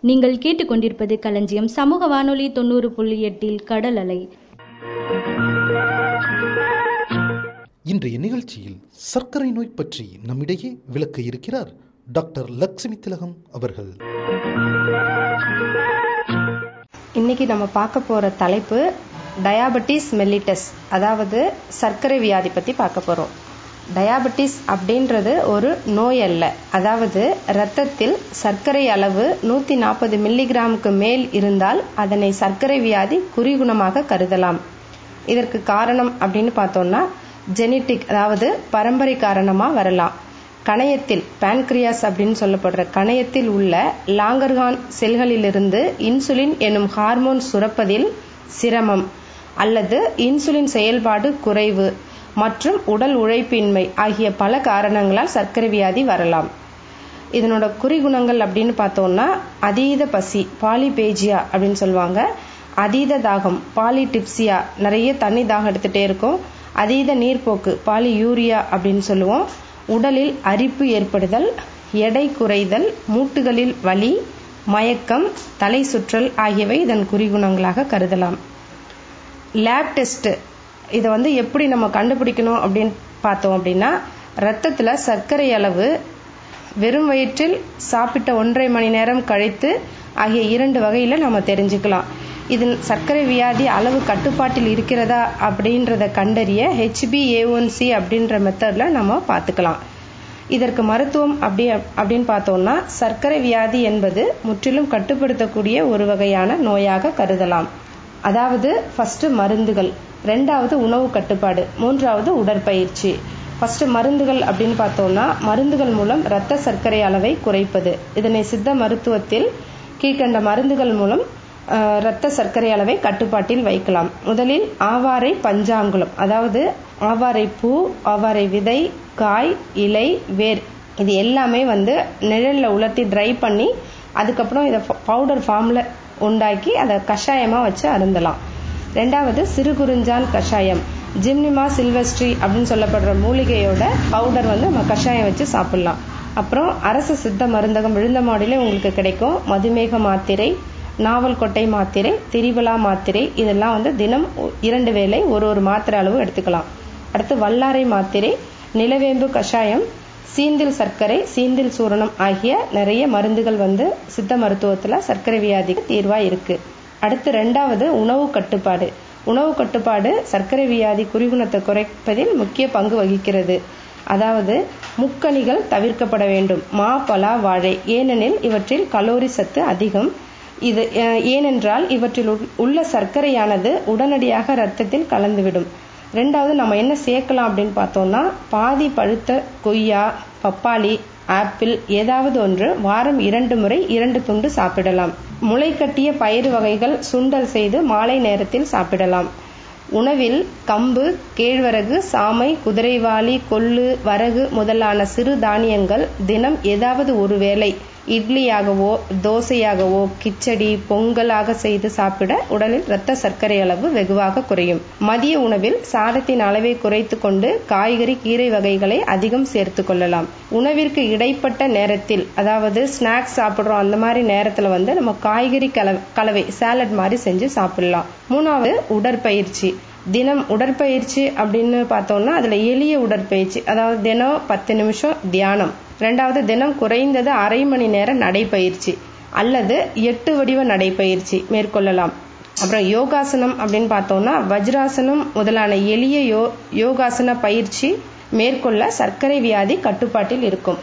நீங்கள் கேட்டுக்கொண்டிருப்பது களஞ்சியம். சமூக வானொலி தொண்ணூறு புள்ளி எட்டில் கடல் அலை. இன்றைய நிகழ்ச்சியில் சர்க்கரை நோய் பற்றி நம்மிடையே விளக்க இருக்கிறார் டாக்டர் லக்ஷ்மி திலகம் அவர்கள். இன்னைக்கு நம்ம பார்க்க போற தலைப்பு டயாபெட்டிஸ் மெல்லிட்டஸ் அதாவது சர்க்கரை வியாதி பத்தி பார்க்க போறோம். டயாபெட்டிஸ் அப்படின்றது ஒரு நோய் அல்ல. அதாவது இரத்தத்தில் சர்க்கரை அளவு நூத்தி நாற்பது மில்லிகிராமுக்கு மேல் இருந்தால் அதனை சர்க்கரை வியாதி குறிகுணமாக கருதலாம். இதற்கு காரணம் அப்படின்னு பார்த்தோம்னா ஜெனட்டிக் அதாவது பரம்பரை காரணமா வரலாம். கணையத்தில் பான்கிரியாஸ் அப்படின்னு சொல்லப்படுற கணையத்தில் உள்ள லாங்கர்கான் செல்களிலிருந்து இன்சுலின் எனும் ஹார்மோன் சுரப்பதில் சிரமம் அல்லது இன்சுலின் செயல்பாடு குறைவு. மற்றும் உடல் உழைப்பின்மை ஆகிய பல காரணங்களால் சர்க்கரை வியாதி வரலாம். இதனோட குறிகுணங்கள் அப்படின்னு பார்த்தோம்னா அதீத பசி பாலிபேஜியா அப்படின்னு சொல்லுவாங்க. அதீத தாகம் பாலிடிப்சியா நிறைய தண்ணி தாகம் எடுத்துகிட்டே இருக்கும். அதீத நீர்ப்போக்கு பாலி யூரியா அப்படின்னு சொல்லுவோம். உடலில் அரிப்பு ஏற்படுதல் எடை குறைதல் மூட்டுகளில் வலி மயக்கம் தலை சுற்றல் ஆகியவை இதன் குறிகுணங்களாக கருதலாம். லேப் டெஸ்ட் இதை வந்து எப்படி நம்ம கண்டுபிடிக்கணும் அப்படின்னு பார்த்தோம் அப்படின்னா ரத்தத்தில் சர்க்கரை அளவு வெறும் வயிற்றில் சாப்பிட்ட ஒன்றரை மணி நேரம் கழித்து ஆகிய இரண்டு வகையில் நம்ம தெரிஞ்சுக்கலாம். இது சர்க்கரை வியாதி அளவு கட்டுப்பாட்டில் இருக்கிறதா அப்படின்றத கண்டறிய ஹெச்பிஏஒன்சி அப்படின்ற மெத்தடில் நம்ம பார்த்துக்கலாம். இதற்கு மருத்துவம் அப்படி அப்படின்னு பார்த்தோம்னா சர்க்கரை வியாதி என்பது முற்றிலும் கட்டுப்படுத்தக்கூடிய ஒரு வகையான நோயாக கருதலாம். அதாவது ஃபர்ஸ்ட் மருந்துகள். ரெண்டாவது உணவு கட்டுப்பாடு. மூன்றாவது உடற்பயிற்சி. ஃபர்ஸ்ட் மருந்துகள் அப்படின்னு பார்த்தோம்னா மருந்துகள் மூலம் இரத்த சர்க்கரை அளவை குறைப்பது. இதனை சித்த மருத்துவத்தில் கீழ்கண்ட மருந்துகள் மூலம் இரத்த சர்க்கரை அளவை கட்டுப்பாட்டில் வைக்கலாம். முதலில் ஆவாரை பஞ்சாங்குலம் அதாவது ஆவாரை பூ ஆவாரை விதை காய் இலை வேர். இது எல்லாமே வந்து நிழல்ல உலர்த்தி ட்ரை பண்ணி அதுக்கப்புறம் இதை பவுடர் ஃபார்ம்ல உண்டாக்கி அதை கஷாயமா வச்சு அருந்தலாம். ரெண்டாவது சிறுகுறிஞ்சான் கஷாயம். ஜிம்னிமா சில்வஸ்ட்ரி அப்படின்னு சொல்லப்படுற மூலிகையோட பவுடர் வந்து நம்ம கஷாயம் வச்சு சாப்பிடலாம். அப்புறம் அரசு சித்த மருந்தகம் விழுந்தமாடியில உங்களுக்கு கிடைக்கும் மதுமேக மாத்திரை நாவல் கொட்டை மாத்திரை திரிபலா மாத்திரை இதெல்லாம் வந்து தினம் இரண்டு வேளை ஒரு ஒரு மாத்திரை அளவு எடுத்துக்கலாம். அடுத்து வல்லாரை மாத்திரை நிலவேம்பு கஷாயம் சீந்தில் சர்க்கரை சீந்தில் சூரணம் ஆகிய நிறைய மருந்துகள் வந்து சித்த மருத்துவத்துல சர்க்கரை வியாதிக்கு தீர்வா இருக்கு. அடுத்து ரெண்டாவது உணவு கட்டுப்பாடு. உணவு கட்டுப்பாடு சர்க்கரை வியாதி குறிகுணத்தை குறைப்பதில் முக்கிய பங்கு வகிக்கிறது. அதாவது முக்கணிகள் தவிர்க்கப்பட வேண்டும். மா பலா வாழை. ஏனெனில் இவற்றில் கலோரி சத்து அதிகம். இது ஏனென்றால் இவற்றில் உள்ள சர்க்கரையானது உடனடியாக ரத்தத்தில் கலந்துவிடும். ரெண்டாவது நம்ம என்ன சேர்க்கலாம் அப்படின்னு பார்த்தோம்னா பாதி பழுத்த கொய்யா பப்பாளி ஆப்பிள் ஏதாவது ஒன்று வாரம் இரண்டு முறை இரண்டு துண்டு சாப்பிடலாம். முளை கட்டிய பயிறு வகைகள் சுண்டல் செய்து மாலை நேரத்தில் சாப்பிடலாம். உணவில் கம்பு கேழ்வரகு சாமை குதிரைவாளி கொள்ளு வரகு முதலான சிறு தானியங்கள் தினம் ஏதாவது ஒரு வேளை இட்லியாகவோ தோசையாகவோ கிச்சடி பொங்கலாக செய்து சாப்பிட உடலில் இரத்த சர்க்கரை அளவு வெகுவாக குறையும். மதிய உணவில் சாதத்தின் அளவை குறைத்து கொண்டு காய்கறி கீரை வகைகளை அதிகம் சேர்த்து கொள்ளலாம். உணவிற்கு இடைப்பட்ட நேரத்தில் அதாவது ஸ்நாக்ஸ் சாப்பிடுறோம் அந்த மாதிரி நேரத்துல வந்து நம்ம காய்கறி கலவை சாலட் மாதிரி செஞ்சு சாப்பிடலாம். மூணாவது உடற்பயிற்சி. தினம் உடற்பயிற்சி அப்படின்னு பார்த்தோம்னா அதுல எளிய உடற்பயிற்சி அதாவது தினம் பத்து நிமிஷம் தியானம். ரெண்டாவது தினம் குறைந்தது அரை மணி நேரம் நடைப்பயிற்சி அல்லது எட்டு வடிவ நடைப்பயிற்சி மேற்கொள்ளலாம். அப்புறம் யோகாசனம் அப்படின்னு பார்த்தோம்னா வஜ்ராசனம் முதலான எளிய யோ யோகாசன பயிற்சி மேற்கொள்ள சர்க்கரை வியாதி கட்டுப்பாட்டில் இருக்கும்.